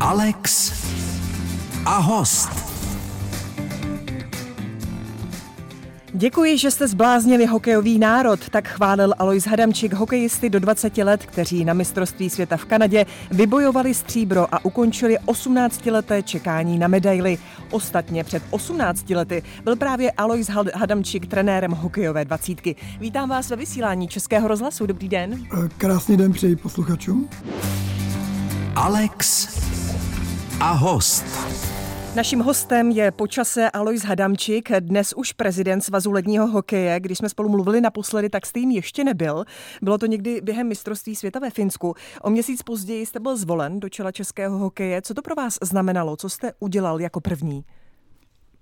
Alex a host. Děkuji, že jste zbláznili hokejový národ, tak chválil Alois Hadamčík hokejisty do 20 let, kteří na mistrovství světa v Kanadě vybojovali stříbro a ukončili 18-leté čekání na medaily. Ostatně před 18 lety byl právě Alois Hadamčík trenérem hokejové dvacítky. Vítám vás ve vysílání Českého rozhlasu. Dobrý den. Krásný den přeji posluchačům. Alex a host. Naším hostem je počase Alois Hadamčík, dnes už prezident Svazu ledního hokeje. Když jsme spolu mluvili naposledy, tak jste jim ještě nebyl. Bylo to někdy během mistrovství světa ve Finsku. O měsíc později jste byl zvolen do čela českého hokeje. Co to pro vás znamenalo? Co jste udělal jako první?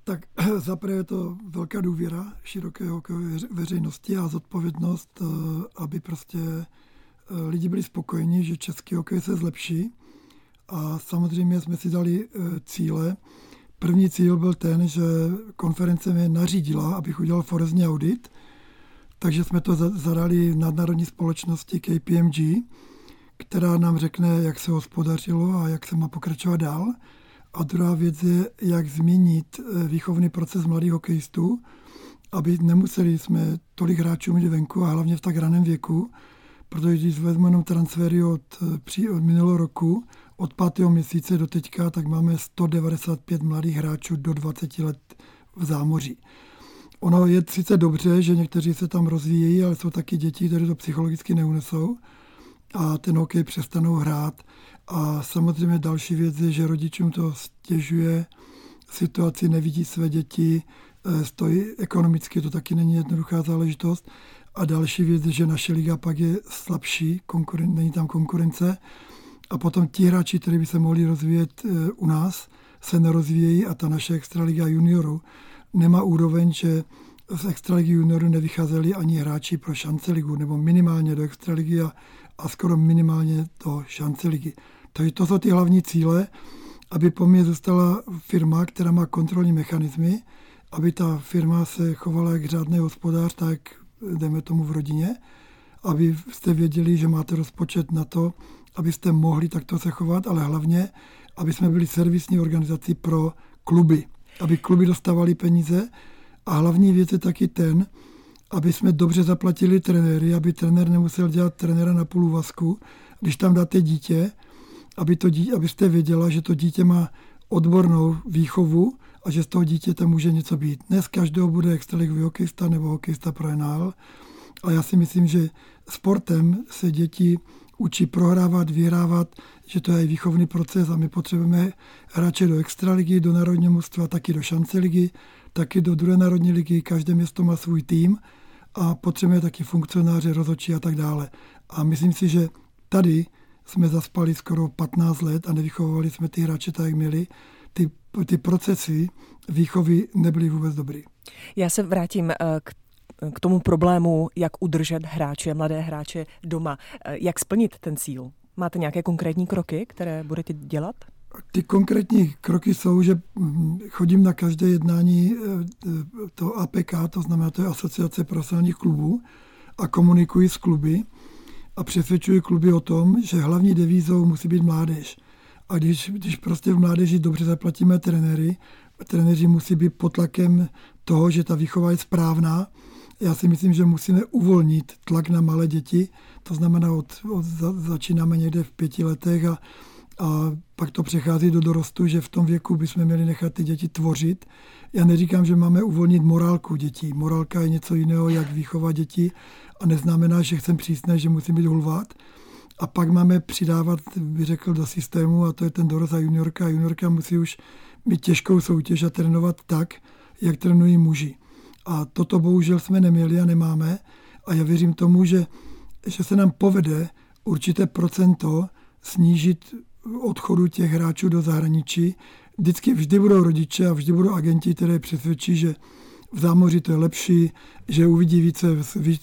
Tak zaprvé je to velká důvěra široké hokejové veřejnosti a zodpovědnost, eh, aby prostě eh, lidi byli spokojeni, že český hokej se zlepší. A samozřejmě jsme si dali eh, cíle, První cíl byl ten, že konference mě nařídila, abych udělal forezní audit, takže jsme to zadali nadnárodní společnosti KPMG, která nám řekne, jak se hospodařilo a jak se má pokračovat dál. A druhá věc je, jak změnit eh, výchovný proces mladých hokejistů, aby nemuseli jsme tolik hráčů mít venku a hlavně v tak raném věku, protože když vezmu jenom transfery od, eh, od minulého roku, od pátého měsíce do teďka, tak máme 195 mladých hráčů do 20 let v zámoří. Ono je sice dobře, že někteří se tam rozvíjejí, ale jsou taky děti, které to psychologicky neunesou a ten hokej přestanou hrát. A samozřejmě další věc je, že rodičům to stěžuje situaci, nevidí své děti, eh, stojí ekonomicky, to taky není jednoduchá záležitost. A další věc je, že naše liga pak je slabší, konkuren, není tam konkurence a potom ti hráči, kteří by se mohli rozvíjet eh, u nás, se nerozvíjejí a ta naše extraliga juniorů nemá úroveň, že z extraligy juniorů nevycházeli ani hráči pro šance ligu, nebo minimálně do extraligy a, a skoro minimálně do šance ligy. Takže to jsou ty hlavní cíle, aby po mně zůstala firma, která má kontrolní mechanismy, aby ta firma se chovala jak řádný hospodář, tak jdeme tomu v rodině, aby jste věděli, že máte rozpočet na to, abyste mohli takto se chovat, ale hlavně, aby jsme byli servisní organizací pro kluby, aby kluby dostávali peníze a hlavní věc je taky ten, aby jsme dobře zaplatili trenéry, aby trenér nemusel dělat trenéra na půl úvazku. Když tam dáte dítě, aby to dítě, abyste věděla, že to dítě má odbornou výchovu a že z toho dítěte může něco být. Dnes každého bude extraligový hokejista nebo hokejista pro NL. A já si myslím, že sportem se děti učí prohrávat, vyhrávat, že to je výchovný proces a my potřebujeme hráče do extraligy, do národního mužstva, taky do šance ligy, taky do druhé národní ligy. Každé město má svůj tým a potřebujeme taky funkcionáře, rozhodčí a tak dále. A myslím si, že tady jsme zaspali skoro 15 let a nevychovovali jsme ty hráče tak, jak měli. Ty, ty procesy výchovy nebyly vůbec dobrý. Já se vrátím eh, k k tomu problému, jak udržet hráče, mladé hráče doma. Eh, jak splnit ten cíl? Máte nějaké konkrétní kroky, které budete dělat? Ty konkrétní kroky jsou, že hm, chodím na každé jednání eh, to APK, to znamená, to je Asociace profesionálních klubů, a komunikuji s kluby a přesvědčuji kluby o tom, že hlavní devízou musí být mládež. A když, když prostě v mládeži dobře zaplatíme trenéry, trenéři musí být pod tlakem toho, že ta výchova je správná, já si myslím, že musíme uvolnit tlak na malé děti, to znamená, od, od, začínáme někde v pěti letech a, a pak to přechází do dorostu, že v tom věku bychom měli nechat ty děti tvořit. Já neříkám, že máme uvolnit morálku dětí. Morálka je něco jiného, jak výchova děti a neznamená, že chcem přísné, že musím být hulvát. A pak máme přidávat, bych řekl, do systému a to je ten dorost a juniorka. Juniorka musí už mít těžkou soutěž a trénovat tak, jak trénují muži. A toto bohužel jsme neměli a nemáme. A já věřím tomu, že, že se nám povede určité procento snížit odchodu těch hráčů do zahraničí. Vždycky vždy budou rodiče a vždy budou agenti, které přesvědčí, že v zámoří to je lepší, že uvidí více,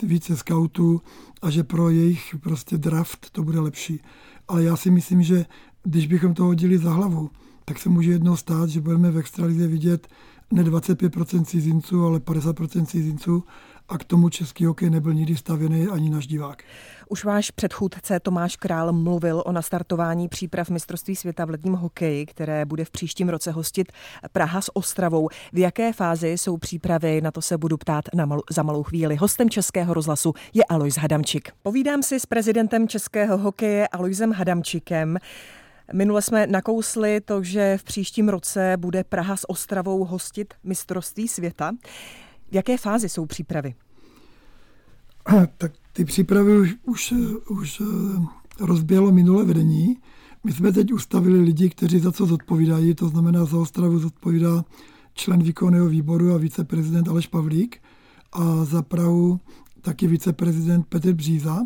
více scoutů a že pro jejich prostě draft to bude lepší. Ale já si myslím, že když bychom to hodili za hlavu, tak se může jednou stát, že budeme v extralize vidět ne 25% cizinců, ale 50% cizinců a k tomu český hokej nebyl nikdy stavěný ani náš divák. Už váš předchůdce Tomáš Král mluvil o nastartování příprav mistrovství světa v letním hokeji, které bude v příštím roce hostit Praha s Ostravou. V jaké fázi jsou přípravy? Na to se budu ptát na malou, za malou chvíli. Hostem Českého rozhlasu je Alois Hadamčik. Povídám si s prezidentem Českého hokeje Aloisem Hadamčikem. Minule jsme nakousli to, že v příštím roce bude Praha s Ostravou hostit mistrovství světa. V jaké fázi jsou přípravy? Tak ty přípravy už, už, už rozběhlo minulé vedení. My jsme teď ustavili lidi, kteří za co zodpovídají, to znamená za Ostravu zodpovídá člen výkonného výboru a viceprezident Aleš Pavlík a za Prahu taky viceprezident Petr Bříza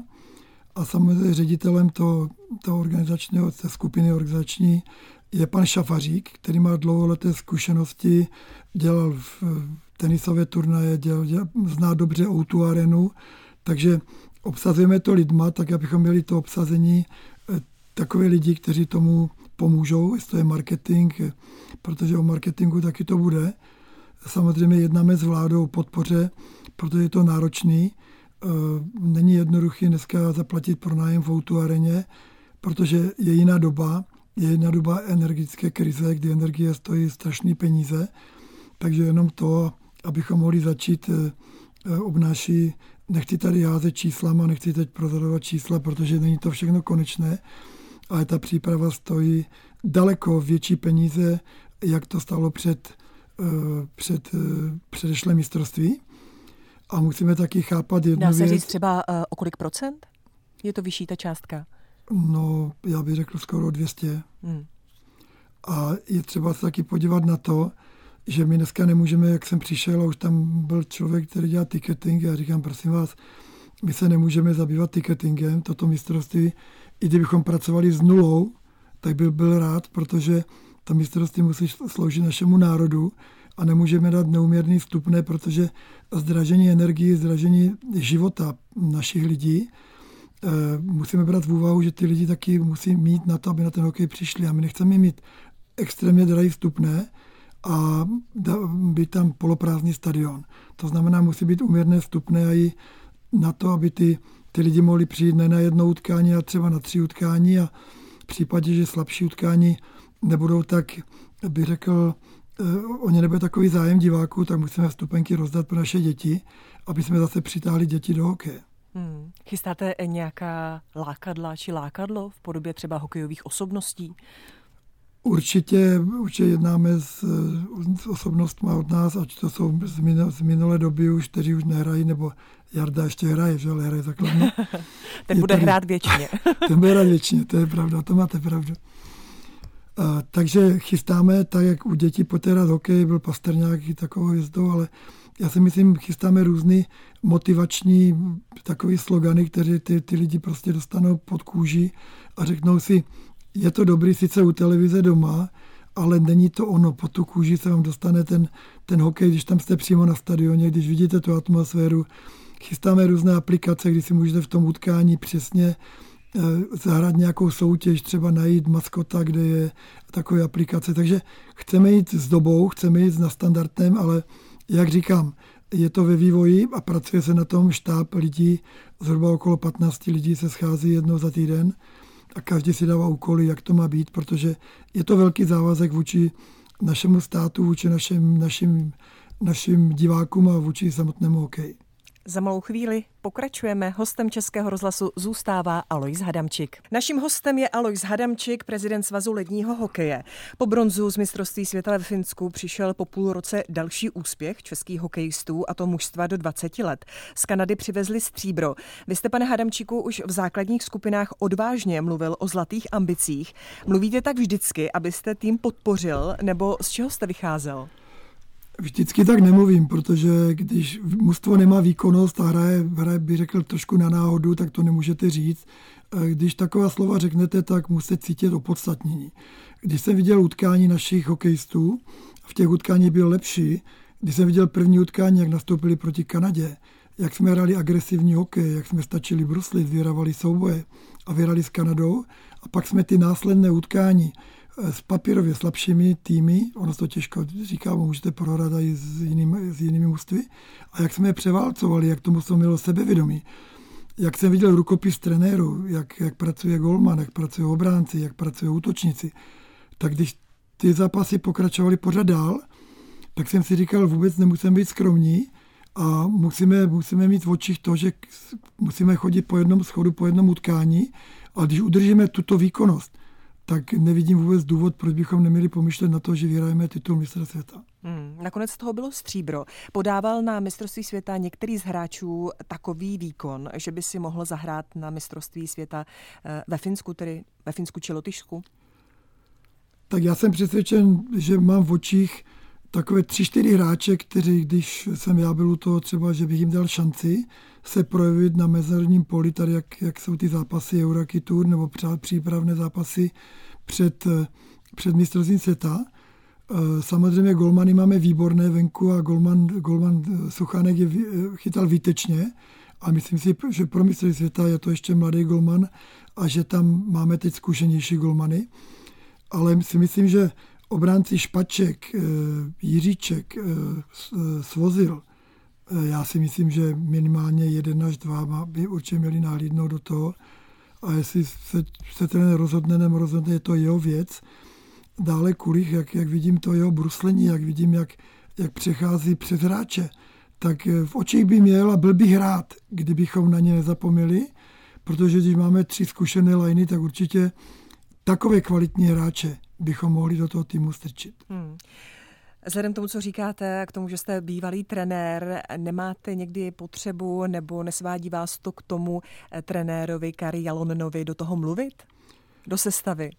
a samozřejmě ředitelem toho, toho organizačního, té skupiny organizační je pan Šafařík, který má dlouholeté zkušenosti, dělal v tenisové turnaje, dělal, dělal, zná dobře Outu arenu, takže obsazujeme to lidma, tak abychom měli to obsazení eh, takové lidi, kteří tomu pomůžou, jestli to je marketing, protože o marketingu taky to bude. Samozřejmě jednáme s vládou o podpoře, protože je to náročný. Eh, není jednoduchý dneska zaplatit pronájem v Outu areně, protože je jiná doba, je jiná doba energetické krize, kdy energie stojí strašné peníze, takže jenom to, abychom mohli začít, obnáší nechci tady házet číslama, nechci teď prozorovat čísla, protože není to všechno konečné, ale ta příprava stojí daleko větší peníze, jak to stalo před, eh, před eh, předešlé mistrovství. A musíme taky chápat jednu Dá se věc. říct třeba uh, o kolik procent? Je to vyšší ta částka? No, já bych řekl skoro 200. Hmm. A je třeba se taky podívat na to, že my dneska nemůžeme, jak jsem přišel a už tam byl člověk, který dělá ticketing a říkám, prosím vás, my se nemůžeme zabývat ticketingem, toto mistrovství, i kdybychom pracovali s nulou, tak byl byl rád, protože to mistrovství musí sloužit našemu národu a nemůžeme dát neuměrný vstupné, protože zdražení energie, zdražení života našich lidí, eh, musíme brát v úvahu, že ty lidi taky musí mít na to, aby na ten hokej přišli. A my nechceme mít extrémně drahý vstupné, a být tam poloprázdný stadion. To znamená, musí být uměrné vstupné a i na to, aby ty, ty lidi mohli přijít ne na jedno utkání, a třeba na tři utkání a v případě, že slabší utkání nebudou tak, bych řekl, o ně nebude takový zájem diváků, tak musíme vstupenky rozdat pro naše děti, aby jsme zase přitáhli děti do hokeje. Hmm. Chystáte nějaká lákadla či lákadlo v podobě třeba hokejových osobností? Určitě, určitě jednáme s, s osobnostmi od nás, ať to jsou z, minulé, z minulé doby už, kteří už nehrají, nebo Jarda ještě hraje, že ale hraje základně. ten bude tady, hrát většině. ten bude hrát většině, to je pravda, to máte pravdu. Takže chystáme, tak jak u dětí poté hokej, byl Pasterňák takovou hvězdou, ale já si myslím, chystáme různý motivační takový slogany, které ty, ty lidi prostě dostanou pod kůži a řeknou si, je to dobrý sice u televize doma, ale není to ono. Po tu kůži se vám dostane ten, ten hokej, když tam jste přímo na stadioně, když vidíte tu atmosféru. Chystáme různé aplikace, kdy si můžete v tom utkání přesně zahrát nějakou soutěž, třeba najít maskota, kde je takové aplikace. Takže chceme jít s dobou, chceme jít na standardném, ale jak říkám, je to ve vývoji a pracuje se na tom štáb lidí, zhruba okolo 15 lidí se schází jednou za týden a každý si dává úkoly, jak to má být, protože je to velký závazek vůči našemu státu, vůči našim, našim, našim divákům a vůči samotnému hokeji. Za malou chvíli pokračujeme. Hostem Českého rozhlasu zůstává Alois Hadamčik. Naším hostem je Alois Hadamčik, prezident Svazu ledního hokeje. Po bronzu z mistrovství světa ve Finsku přišel po půl roce další úspěch českých hokejistů, a to mužstva do 20 let. Z Kanady přivezli stříbro. Vy jste, pane Hadamčiku, už v základních skupinách odvážně mluvil o zlatých ambicích. Mluvíte tak vždycky, abyste tým podpořil, nebo z čeho jste vycházel? Vždycky tak nemluvím, protože když mužstvo nemá výkonnost a hraje, hraje, bych řekl, trošku na náhodu, tak to nemůžete říct. Eh, když taková slova řeknete, tak musíte cítit opodstatnění. Když jsem viděl utkání našich hokejistů, v těch utkání byl lepší, když jsem viděl první utkání, jak nastoupili proti Kanadě, jak jsme hrali agresivní hokej, jak jsme stačili bruslit, vyhrávali souboje a vyhrali s Kanadou. A pak jsme ty následné utkání s papírově slabšími týmy, ono to těžko říká, můžete prohrát i s jinými, s jinými mužstvy, a jak jsme je převálcovali, jak to mužstvo mělo sebevědomí, jak jsem viděl rukopis trenéru, jak, jak pracuje golman, jak pracují obránci, jak pracují útočníci, tak když ty zápasy pokračovaly pořád dál, tak jsem si říkal, vůbec nemusím být skromní a musíme, musíme mít v očích to, že musíme chodit po jednom schodu, po jednom utkání. A když udržíme tuto výkonnost, tak nevidím vůbec důvod, proč bychom neměli pomýšlet na to, že vyhrajeme titul mistra světa. Hmm, nakonec toho bylo stříbro. Podával na mistrovství světa některý z hráčů takový výkon, že by si mohl zahrát na mistrovství světa eh, ve Finsku, tedy ve Finsku či Lotyšsku? Tak já jsem přesvědčen, že mám v očích takové tři, čtyři hráče, kteří, když jsem já byl u toho třeba, že bych jim dal šanci se projevit na mezinárodním poli, tady jak, jak jsou ty zápasy Euraki Tour nebo přípravné zápasy před, před mistrovstvím světa. Eh, samozřejmě golmany máme výborné venku a golman, golman Suchánek je, chytal výtečně a myslím si, že pro mistrovství světa je to ještě mladý golman a že tam máme teď zkušenější golmany. Ale si myslím, že obránci Špaček, eh, Jiříček, eh, Svozil, eh, já si myslím, že minimálně jeden až dva by určitě měli nahlídnout do toho. A jestli se, se ten rozhodne nebo rozhodne, je to jeho věc. Dále Kulich, jak, jak vidím to jeho bruslení, jak vidím, jak, jak přechází přes hráče, tak v očích by měl a byl bych rád, kdybychom na ně nezapomněli, protože když máme tři zkušené lajny, tak určitě takové kvalitní hráče bychom mohli do toho týmu strčit. Hmm. Vzhledem k tomu, co říkáte, k tomu, že jste bývalý trenér, nemáte někdy potřebu nebo nesvádí vás to k tomu eh, trenérovi Kari Jalonovi do toho mluvit? Do sestavy?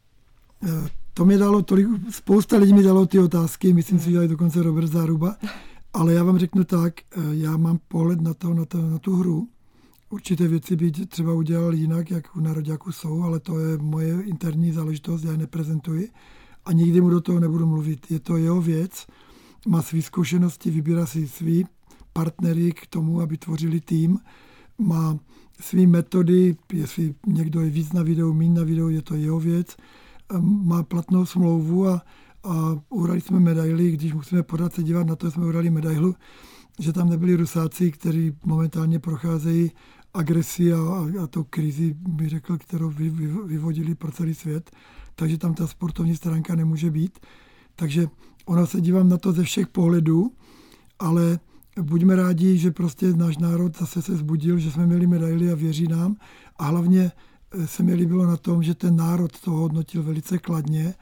Eh, to mi dalo tolik, spousta lidí mi dalo ty otázky, myslím si, že i dokonce Robert Záruba, ale já vám řeknu tak, eh, já mám pohled na, to, na, to, na tu hru, určité věci by třeba udělal jinak, jak u Národňáku jsou, ale to je moje interní záležitost, já je neprezentuji a nikdy mu do toho nebudu mluvit. Je to jeho věc, má své zkušenosti, vybírá si svý partnery k tomu, aby tvořili tým, má své metody, jestli někdo je víc na videu, méně na videu, je to jeho věc, má platnou smlouvu a, a uhrali jsme medaily, když musíme podat se dívat na to, jsme uhrali medailu, že tam nebyli Rusáci, kteří momentálně procházejí agresi a, a to krizi, bych řekl, kterou vy, vy, vyvodili pro celý svět. Takže tam ta sportovní stránka nemůže být. Takže ona se dívám na to ze všech pohledů, ale buďme rádi, že prostě náš národ zase se zbudil, že jsme měli medaily a věří nám. A hlavně eh, se mi líbilo na tom, že ten národ to hodnotil velice kladně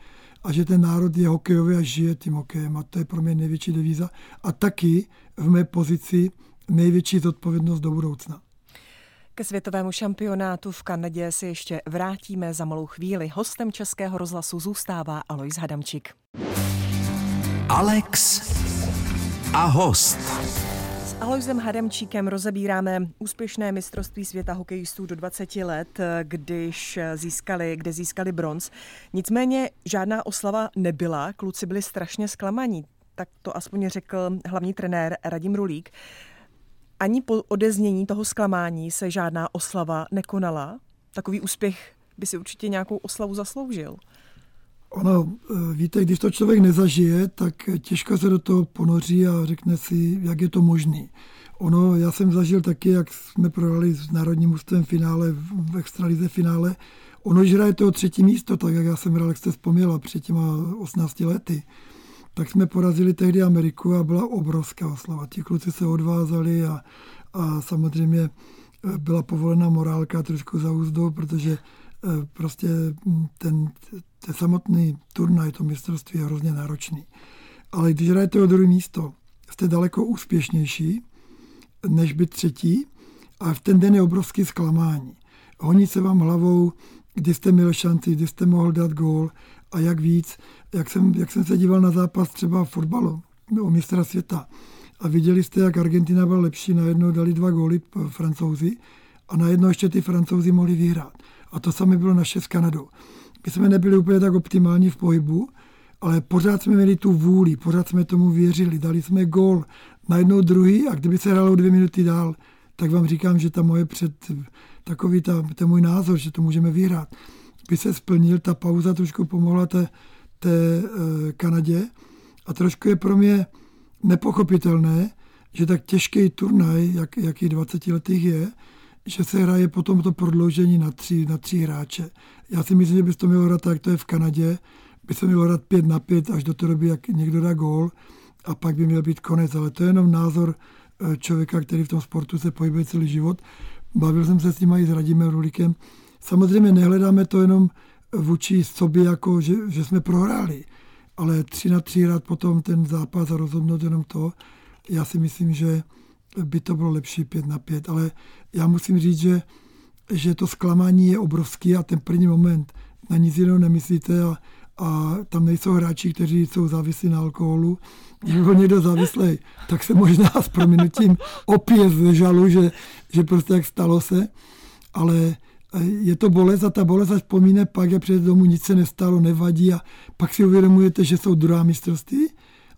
a že ten národ je hokejový a žije tím hokejem. A to je pro mě největší devíza. A taky v mé pozici největší zodpovědnost do budoucna. Ke světovému šampionátu v Kanadě se ještě vrátíme za malou chvíli. Hostem Českého rozhlasu zůstává Alois Hadamčík. Alex a host. S Aloisem Hadamčíkem rozebíráme úspěšné mistrovství světa hokejistů do 20 let, když získali, kde získali bronz. Nicméně žádná oslava nebyla, kluci byli strašně zklamaní. Tak to aspoň řekl hlavní trenér Radim Rulík ani po odeznění toho zklamání se žádná oslava nekonala. Takový úspěch by si určitě nějakou oslavu zasloužil. Ono, eh, víte, když to člověk nezažije, tak těžko se do toho ponoří a řekne si, jak je to možné. Ono, já jsem zažil taky, jak jsme prohrali s národním ústvem finále, v extralize finále. Ono, že hraje to třetí místo, tak jak já jsem hrál, jak jste vzpomněla, před těma 18 lety tak jsme porazili tehdy Ameriku a byla obrovská oslava. Ti kluci se odvázali a, a samozřejmě eh, byla povolena morálka trošku za úzdou, protože eh, prostě hm, ten, ten samotný turnaj, to mistrovství je hrozně náročný. Ale když hrajete o druhé místo, jste daleko úspěšnější, než být třetí a v ten den je obrovský zklamání. Honí se vám hlavou, kdy jste měl šanci, kdy jste mohl dát gól a jak víc, jak jsem, jak jsem se díval na zápas třeba fotbalu o mistra světa a viděli jste, jak Argentina byla lepší, najednou dali dva góly francouzi a najednou ještě ty francouzi mohli vyhrát. A to samé bylo naše s Kanadou. My jsme nebyli úplně tak optimální v pohybu, ale pořád jsme měli tu vůli, pořád jsme tomu věřili, dali jsme gól, najednou druhý a kdyby se hrálo dvě minuty dál, tak vám říkám, že ta moje před, takový ta, ten můj názor, že to můžeme vyhrát, by se splnil, ta pauza trošku pomohla té, té Kanadě a trošku je pro mě nepochopitelné, že tak těžký turnaj, jak, jaký 20 letých je, že se hraje potom to prodloužení na tři, na tři hráče. Já si myslím, že by to mělo hrát tak, to je v Kanadě, by se mělo hrát 5 na 5 až do té doby, jak někdo dá gól a pak by měl být konec. Ale to je jenom názor eh, člověka, který v tom sportu se pohybuje celý život. Bavil jsem se s ním i s Radimem Rulikem. Samozřejmě nehledáme to jenom vůči sobě, jako že, že jsme prohráli, ale tři na tři rád potom ten zápas rozhodnout jenom to. Já si myslím, že by to bylo lepší pět na pět, ale já musím říct, že, že to zklamání je obrovský a ten první moment na nic jiného nemyslíte a, a tam nejsou hráči, kteří jsou závislí na alkoholu. Kdyby byl někdo závislý, tak se možná s prominutím opět žalu, že, že prostě jak stalo se, ale je to bolest a ta bolest až pomíne pak, jak před domů nic se nestalo, nevadí a pak si uvědomujete, že jsou druhá mistrovství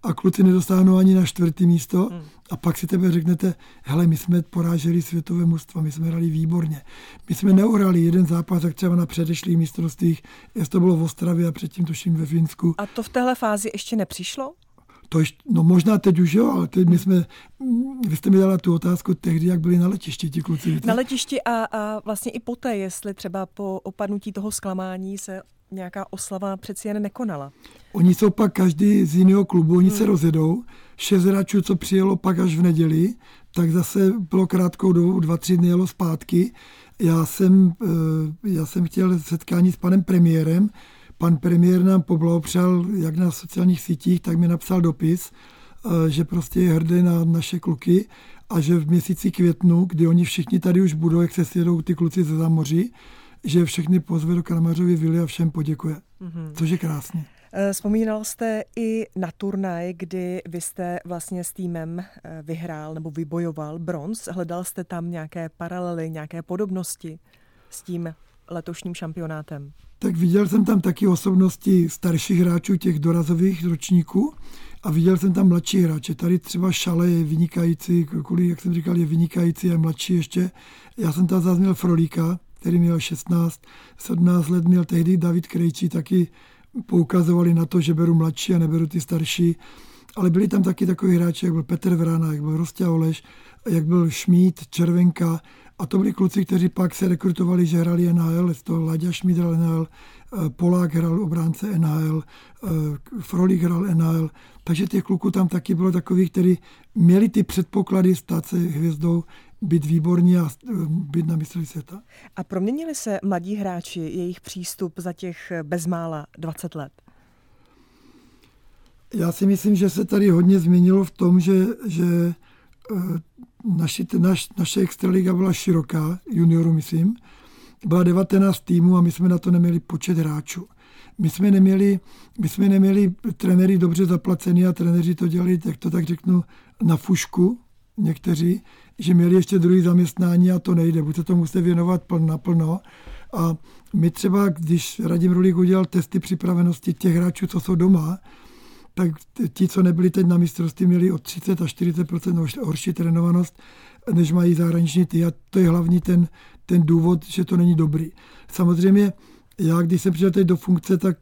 a kluci nedostáhnou ani na čtvrtý místo hmm. a pak si tebe řeknete, hele, my jsme poráželi světové mužstva, my jsme hrali výborně. My jsme neuhrali jeden zápas, jak třeba na předešlých mistrovstvích, jestli to bylo v Ostravě a předtím tuším ve Finsku. A to v téhle fázi ještě nepřišlo? To ještě, no možná teď už jo, ale teď my jsme, vy jste mi dala tu otázku tehdy, jak byli na letišti ti kluci. Víte? Na letišti a, a vlastně i poté, jestli třeba po opadnutí toho zklamání se nějaká oslava přeci jen nekonala. Oni jsou pak každý z jiného klubu, oni hmm. se rozjedou. Šest hráčů, co přijelo pak až v neděli, tak zase bylo krátkou dobu, dva, tři dny jelo zpátky. Já jsem, eh, já jsem chtěl setkání s panem premiérem. Pan premiér nám poblahopřál jak na sociálních sítích, tak mi napsal dopis, eh, že prostě je hrdý na naše kluky a že v měsíci květnu, kdy oni všichni tady už budou, jak se sjedou ty kluci ze zámoří, že všechny pozve do Kramařovy vily a všem poděkuje. Mm-hmm. Což je krásně. Eh, vzpomínal jste i na turnaj, kdy vy jste vlastně s týmem eh, vyhrál nebo vybojoval bronz. Hledal jste tam nějaké paralely, nějaké podobnosti s tím letošním šampionátem? Tak viděl jsem tam taky osobnosti starších hráčů, těch dorazových ročníků a viděl jsem tam mladší hráče. Tady třeba Šale je vynikající, kvůli, jak jsem říkal, je vynikající a mladší ještě. Já jsem tam zazněl Frolíka, který měl 16, 17 let, měl tehdy David Krejčí, taky poukazovali na to, že beru mladší a neberu ty starší. Ale byli tam taky takový hráči, jak byl Petr Vrana, jak byl Rostě Oleš, jak byl Šmít, Červenka. A to byli kluci, kteří pak se rekrutovali, že hrali NHL, to Laďa Šmít hrál NHL, eh, Polák hrál obránce NHL, eh, Frolík hrál NHL. Takže těch kluků tam taky bylo takových, kteří měli ty předpoklady stát se hvězdou být výborní a eh, být na mistrovství světa. A proměnili se mladí hráči, jejich přístup za těch bezmála 20 let? Já si myslím, že se tady hodně změnilo v tom, že, že naši, naš, naše extraliga byla široká, junioru myslím, byla 19 týmů a my jsme na to neměli počet hráčů. My jsme neměli, my jsme neměli trenéry dobře zaplacený a trenéři to dělali, jak to tak řeknu, na fušku někteří, že měli ještě druhý zaměstnání a to nejde, buď se to musíte věnovat plno, naplno. A my třeba, když Radim Rulík udělal testy připravenosti těch hráčů, co jsou doma, tak ti, co nebyli teď na mistrovství, měli od 30 až 40% horší trénovanost, než mají zahraniční ty. A to je hlavní ten, ten důvod, že to není dobrý. Samozřejmě, já když jsem přišel teď do funkce, tak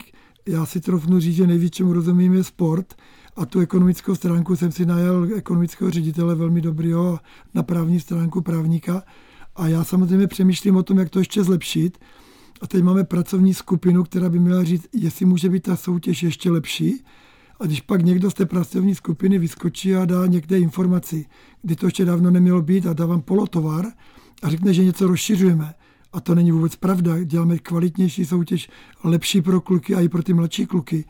já si trofnu říct, že nejvíc, čemu rozumím, je sport a tu ekonomickou stránku jsem si najel ekonomického ředitele velmi dobrýho na právní stránku právníka. A já samozřejmě přemýšlím o tom, jak to ještě zlepšit. A teď máme pracovní skupinu, která by měla říct, jestli může být ta soutěž ještě lepší. A když pak někdo z té pracovní skupiny vyskočí a dá někde informaci, kdy to ještě dávno nemělo být a dá vám polotovar a řekne, že něco rozšiřujeme, a to není vůbec pravda, děláme kvalitnější soutěž, lepší pro kluky a i pro ty mladší kluky,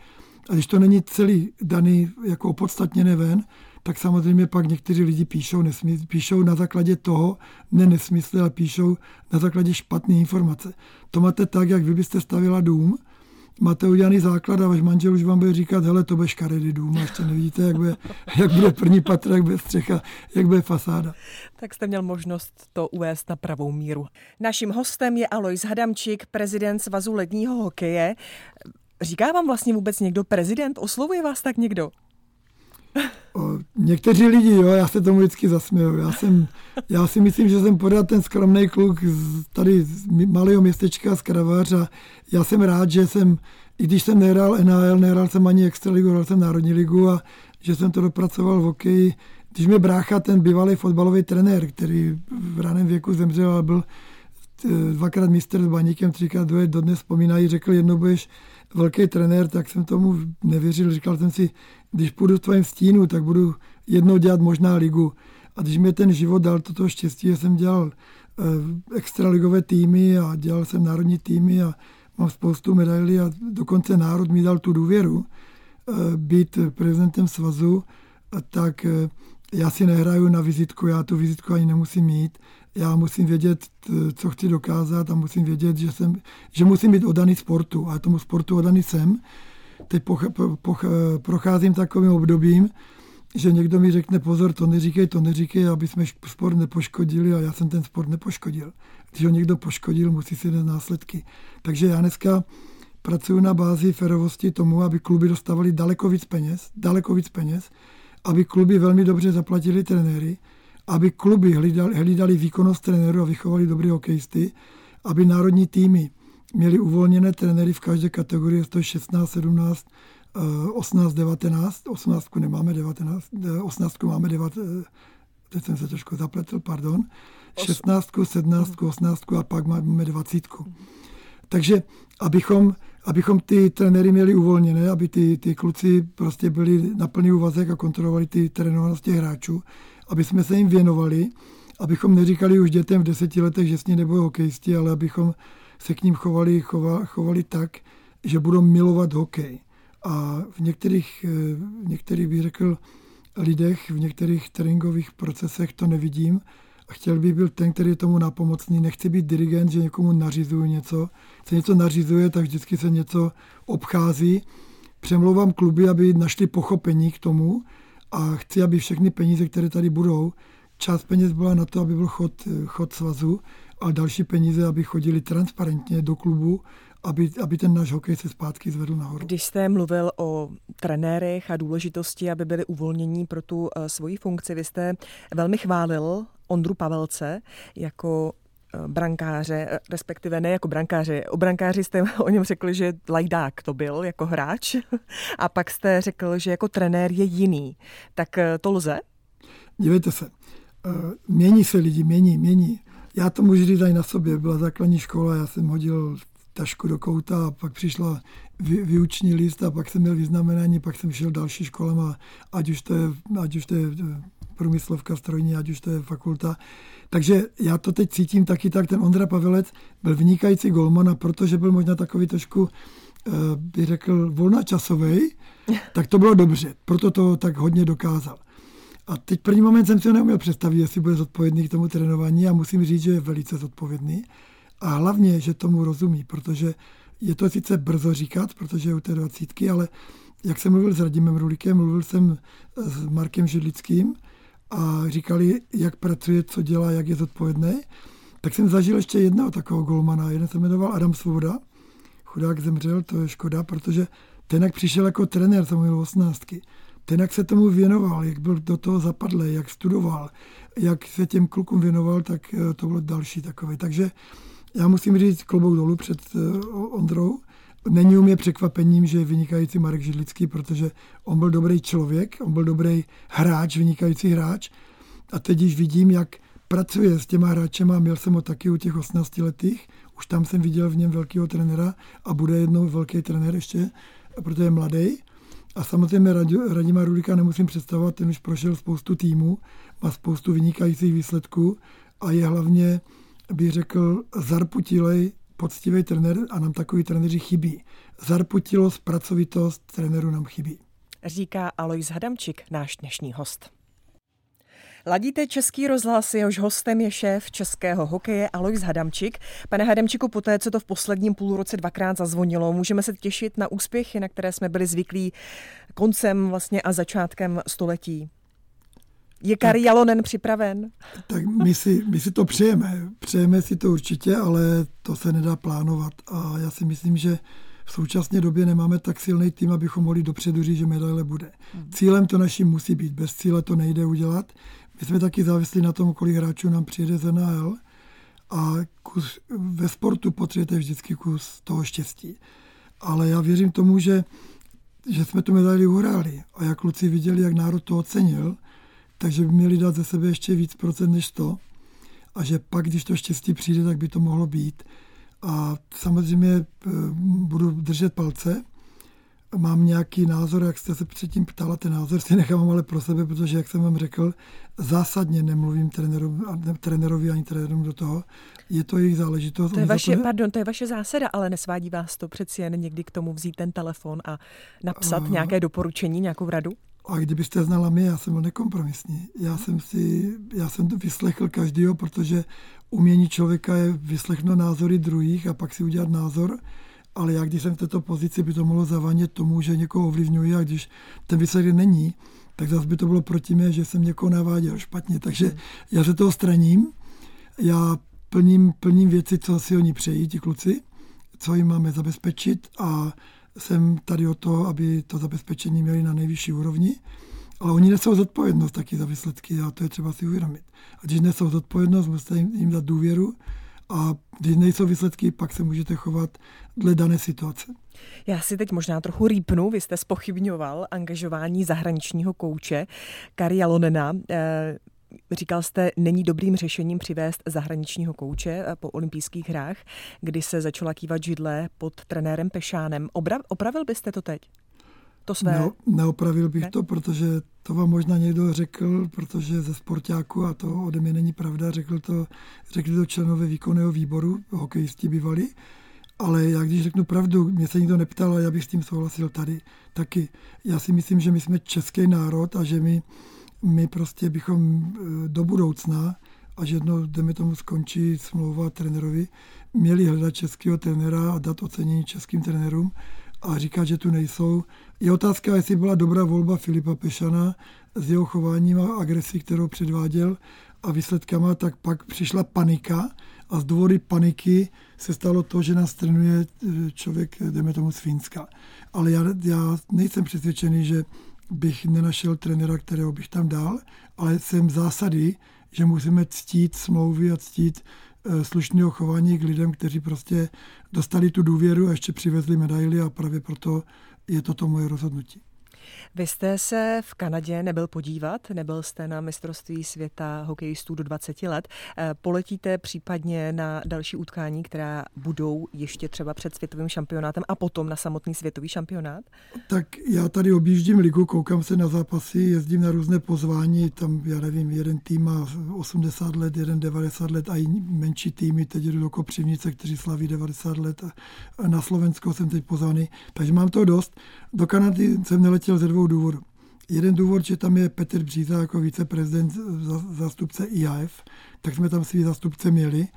a když to není celý daný jako opodstatněné ven, tak samozřejmě pak někteří lidi píšou, nesmysl, píšou na základě toho, ne nesmysly, ale píšou na základě špatné informace. To máte tak, jak vy byste stavila dům, máte udělaný základ a váš manžel už vám bude říkat, hele, to bude škaredý dům a ještě nevidíte, jak bude, jak bude první patro, jak bude střecha, jak bude fasáda. Tak jste měl možnost to uvést na pravou míru. Naším hostem je Alois Hadamčík, prezident Svazu ledního hokeje. Říká vám vlastně vůbec někdo prezident? Oslovuje vás tak někdo? Někteří lidi, jo, já se tomu vždycky zasměju. Já, jsem, já si myslím, že jsem pořád ten skromný kluk z, tady z malého městečka z Kravař a já jsem rád, že jsem, i když jsem nehrál NHL, nehrál jsem ani Extraligu, hrál jsem Národní ligu a že jsem to dopracoval v hokeji. Když mi brácha, ten bývalý fotbalový trenér, který v raném věku zemřel, ale byl dvakrát mistr s baníkem, třikrát dvoje, dodnes vzpomínají, řekl, jednou budeš velký trenér, tak jsem tomu nevěřil. Říkal jsem si, když půjdu v tvém stínu, tak budu jednou dělat možná ligu. A když mi ten život dal toto štěstí, že jsem dělal eh, extraligové týmy a dělal jsem národní týmy a mám spoustu medailí a dokonce národ mi dal tu důvěru eh, být prezidentem svazu, tak eh, já si nehraju na vizitku, já tu vizitku ani nemusím mít. Já musím vědět, co chci dokázat a musím vědět, že, jsem, že musím být odaný sportu a tomu sportu odaný jsem. Teď poch, poch, procházím takovým obdobím, že někdo mi řekne pozor, to neříkej, to neříkej, aby jsme sport nepoškodili a já jsem ten sport nepoškodil. Když ho někdo poškodil, musí si nést následky. Takže já dneska pracuji na bázi ferovosti tomu, aby kluby dostávali daleko víc peněz, daleko víc peněz, aby kluby velmi dobře zaplatili trenéry, aby kluby hlídali, hlídali výkonnost trenéru a vychovali dobrý hokejisty, aby národní týmy měli uvolněné trenéry v každé kategorii, to je 16, 17, 18, 19, 18 nemáme 19, 18 máme 9, eh, teď jsem se trošku zapletl, pardon, 16, 17, 18 a pak máme 20. Takže abychom, abychom ty trenéry měli uvolněné, aby ty, ty kluci prostě byli na plný úvazek a kontrolovali ty trénovanosti hráčů, aby jsme se jim věnovali, abychom neříkali už dětem v deseti letech, že s ní nebudou hokejisti, ale abychom se k ním chovali, chovali, chovali tak, že budou milovat hokej. A v některých, eh, v některých bych řekl, lidech, v některých tréninkových procesech to nevidím. A chtěl bych být ten, který je tomu napomocný. Nechci být dirigent, že někomu nařizuju něco. Se něco nařizuje, tak vždycky se něco obchází. Přemlouvám kluby, aby našli pochopení k tomu a chci, aby všechny peníze, které tady budou, část peněz byla na to, aby byl chod, chod svazu a další peníze, aby chodili transparentně do klubu aby, aby ten náš hokej se zpátky zvedl nahoru. Když jste mluvil o trenérech a důležitosti, aby byli uvolnění pro tu uh, svoji funkci, vy jste velmi chválil Ondru Pavelce jako eh, brankáře, eh, respektive ne jako brankáře. O brankáři jste o něm řekli, že lajdák to byl jako hráč a pak jste řekl, že jako trenér je jiný. Tak to lze? Dívejte se, mění se lidi, mění, mění. Já to můžu říct i na sobě. Byla základní škola, já jsem hodil tašku do kouta a pak přišla vy, výuční list a pak jsem měl vyznamenání, pak jsem šel další školama, ať už to je, ať už to je eh, průmyslovka strojní, ať už to je fakulta. Takže já to teď cítím taky tak, ten Ondra Pavelec byl vynikající golman a protože byl možná takový trošku, eh, bych řekl, volnočasový, tak to bylo dobře. Proto to tak hodně dokázal. A teď první moment jsem si ho neuměl představit, jestli bude zodpovědný k tomu trénování a musím říct, že je velice zodpovědný. A hlavně, že tomu rozumí, protože je to sice brzo říkat, protože je u té dvacítky, ale jak jsem mluvil s Radimem Rulikem, mluvil jsem s Markem Židlickým a říkali, jak pracuje, co dělá, jak je zodpovědný, tak jsem zažil ještě jednoho takového golmana. Jeden se jmenoval Adam Svoboda, chudák zemřel, to je škoda, protože ten, jak přišel jako trenér, to mluvil 18. Ten, jak se tomu věnoval, jak byl do toho zapadlý, jak studoval, jak se těm klukům věnoval, tak eh, to bylo další takové. Takže já musím říct klobouk dolů před eh, Ondrou. Není u mě překvapením, že je vynikající Marek Židlický, protože on byl dobrý člověk, on byl dobrý hráč, vynikající hráč. A teď, když vidím, jak pracuje s těma hráčema, měl jsem ho taky u těch 18 letých, už tam jsem viděl v něm velkého trenéra a bude jednou velký trenér ještě, protože je mladý. A samozřejmě Radima Rudika nemusím představovat, ten už prošel spoustu týmů, má spoustu vynikajících výsledků a je hlavně bych řekl, zarputilej, poctivý trenér a nám takový trenéři chybí. Zarputilost, pracovitost trenéru nám chybí. Říká Alois Hadamčik, náš dnešní host. Ladíte Český rozhlas, jehož hostem je šéf českého hokeje Alois Hadamčik. Pane Hadamčiku, po té, co to v posledním půlroce dvakrát zazvonilo, můžeme se těšit na úspěchy, na které jsme byli zvyklí koncem vlastně a začátkem století. Je Kari Jalonen připraven? Tak my si, my si to přejeme. Přejeme si to určitě, ale to se nedá plánovat. A já si myslím, že v současné době nemáme tak silný tým, abychom mohli dopředu říct, že medaile bude. Hmm. Cílem to naším musí být, bez cíle to nejde udělat. My jsme taky závislí na tom, kolik hráčů nám přijede z NHL a kus, ve sportu potřebujete vždycky kus toho štěstí. Ale já věřím tomu, že, že jsme tu medaili uhráli a jak kluci viděli, jak národ to ocenil, takže by měli dát ze sebe ještě víc procent než to a že pak, když to štěstí přijde, tak by to mohlo být. A samozřejmě eh, budu držet palce. Mám nějaký názor, jak jste se předtím ptala, ten názor si nechám ale pro sebe, protože, jak jsem vám řekl, zásadně nemluvím trenéru, trenérovi ani trenérům do toho. Je to jejich záležitost. To je vaše, to... pardon, to je vaše zásada, ale nesvádí vás to přeci jen někdy k tomu vzít ten telefon a napsat a... nějaké doporučení, nějakou radu? A kdybyste znala mě, já jsem byl nekompromisní. Já jsem si, já jsem to vyslechl každýho, protože umění člověka je vyslechnout názory druhých a pak si udělat názor. Ale já, když jsem v této pozici, by to mohlo zavanět tomu, že někoho ovlivňuji a když ten výsledek není, tak zase by to bylo proti mě, že jsem někoho naváděl špatně. Takže hmm. já se toho straním. Já plním, plním věci, co si oni přejí, ti kluci, co jim máme zabezpečit a jsem tady o to, aby to zabezpečení měli na nejvyšší úrovni, ale oni nesou zodpovědnost taky za výsledky a to je třeba si uvědomit. A když nesou zodpovědnost, musíte jim, jim dát důvěru a když nejsou výsledky, pak se můžete chovat dle dané situace. Já si teď možná trochu rýpnu. Vy jste spochybňoval angažování zahraničního kouče Kari Lonena. Říkal jste, není dobrým řešením přivést zahraničního kouče eh, po olympijských hrách, kdy se začala kývat židle pod trenérem Pešánem. Obra, opravil byste to teď? To své? Ne, neopravil bych ne? to, protože to vám možná někdo řekl, protože ze sportáku, a to ode mě není pravda, řekl to, řekli to členové výkonného výboru, hokejisti bývali, ale já když řeknu pravdu, mě se nikdo neptal a já bych s tím souhlasil tady taky. Já si myslím, že my jsme český národ a že my my prostě bychom e, do budoucna, až jednou, jdeme tomu, skončí smlouva trenerovi, měli hledat českého trenera a dát ocenění českým trenérům a říkat, že tu nejsou. Je otázka, jestli byla dobrá volba Filipa Pešana s jeho chováním a agresí, kterou předváděl a výsledkama, tak pak přišla panika a z důvody paniky se stalo to, že nás trénuje e, člověk, jdeme tomu, z Fínska. Ale já, já nejsem přesvědčený, že bych nenašel trenéra, kterého bych tam dal, ale jsem zásady, že musíme ctít smlouvy a ctít eh, slušného chování k lidem, kteří prostě dostali tu důvěru a ještě přivezli medaily a právě proto je toto moje rozhodnutí. Vy jste se v Kanadě nebyl podívat, nebyl jste na mistrovství světa hokejistů do 20 let. Eh, poletíte případně na další utkání, která budou ještě třeba před světovým šampionátem a potom na samotný světový šampionát? Tak já tady objíždím ligu, koukám se na zápasy, jezdím na různé pozvání, tam já nevím, jeden tým má 80 let, jeden 90 let a i menší týmy, teď jdu do Kopřivnice, kteří slaví 90 let a na Slovensko jsem teď pozvaný, takže mám to dost. Do Kanady jsem neletěl ze dvou důvodů. Jeden důvod, že tam je Petr Bříza jako viceprezident zástupce IAF, tak jsme tam svý zástupce měli.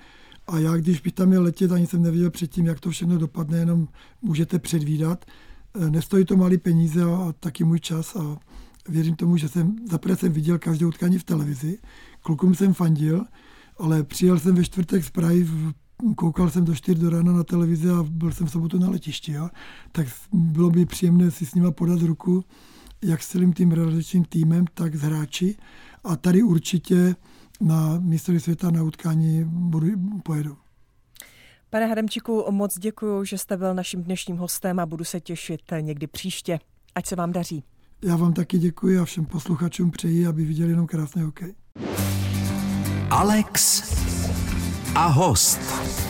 A já, když bych tam měl letět, ani jsem nevěděl předtím, jak to všechno dopadne, jenom můžete předvídat. E, nestojí to malý peníze a taky můj čas a věřím tomu, že jsem, zaprvé jsem viděl každou utkání v televizi, klukům jsem fandil, ale přijel jsem ve čtvrtek z Prahy, koukal jsem do 4 do rána na televizi a byl jsem v sobotu na letišti, jo? tak bylo by příjemné si s nima podat ruku jak s celým tím realizačním týmem, tak s hráči. A tady určitě na mistrovství světa na utkání budu, pojedu. Pane Hademčíku, moc děkuji, že jste byl naším dnešním hostem a budu se těšit někdy příště. Ať se vám daří. Já vám taky děkuji a všem posluchačům přeji, aby viděli jenom krásný hokej. Alex a host.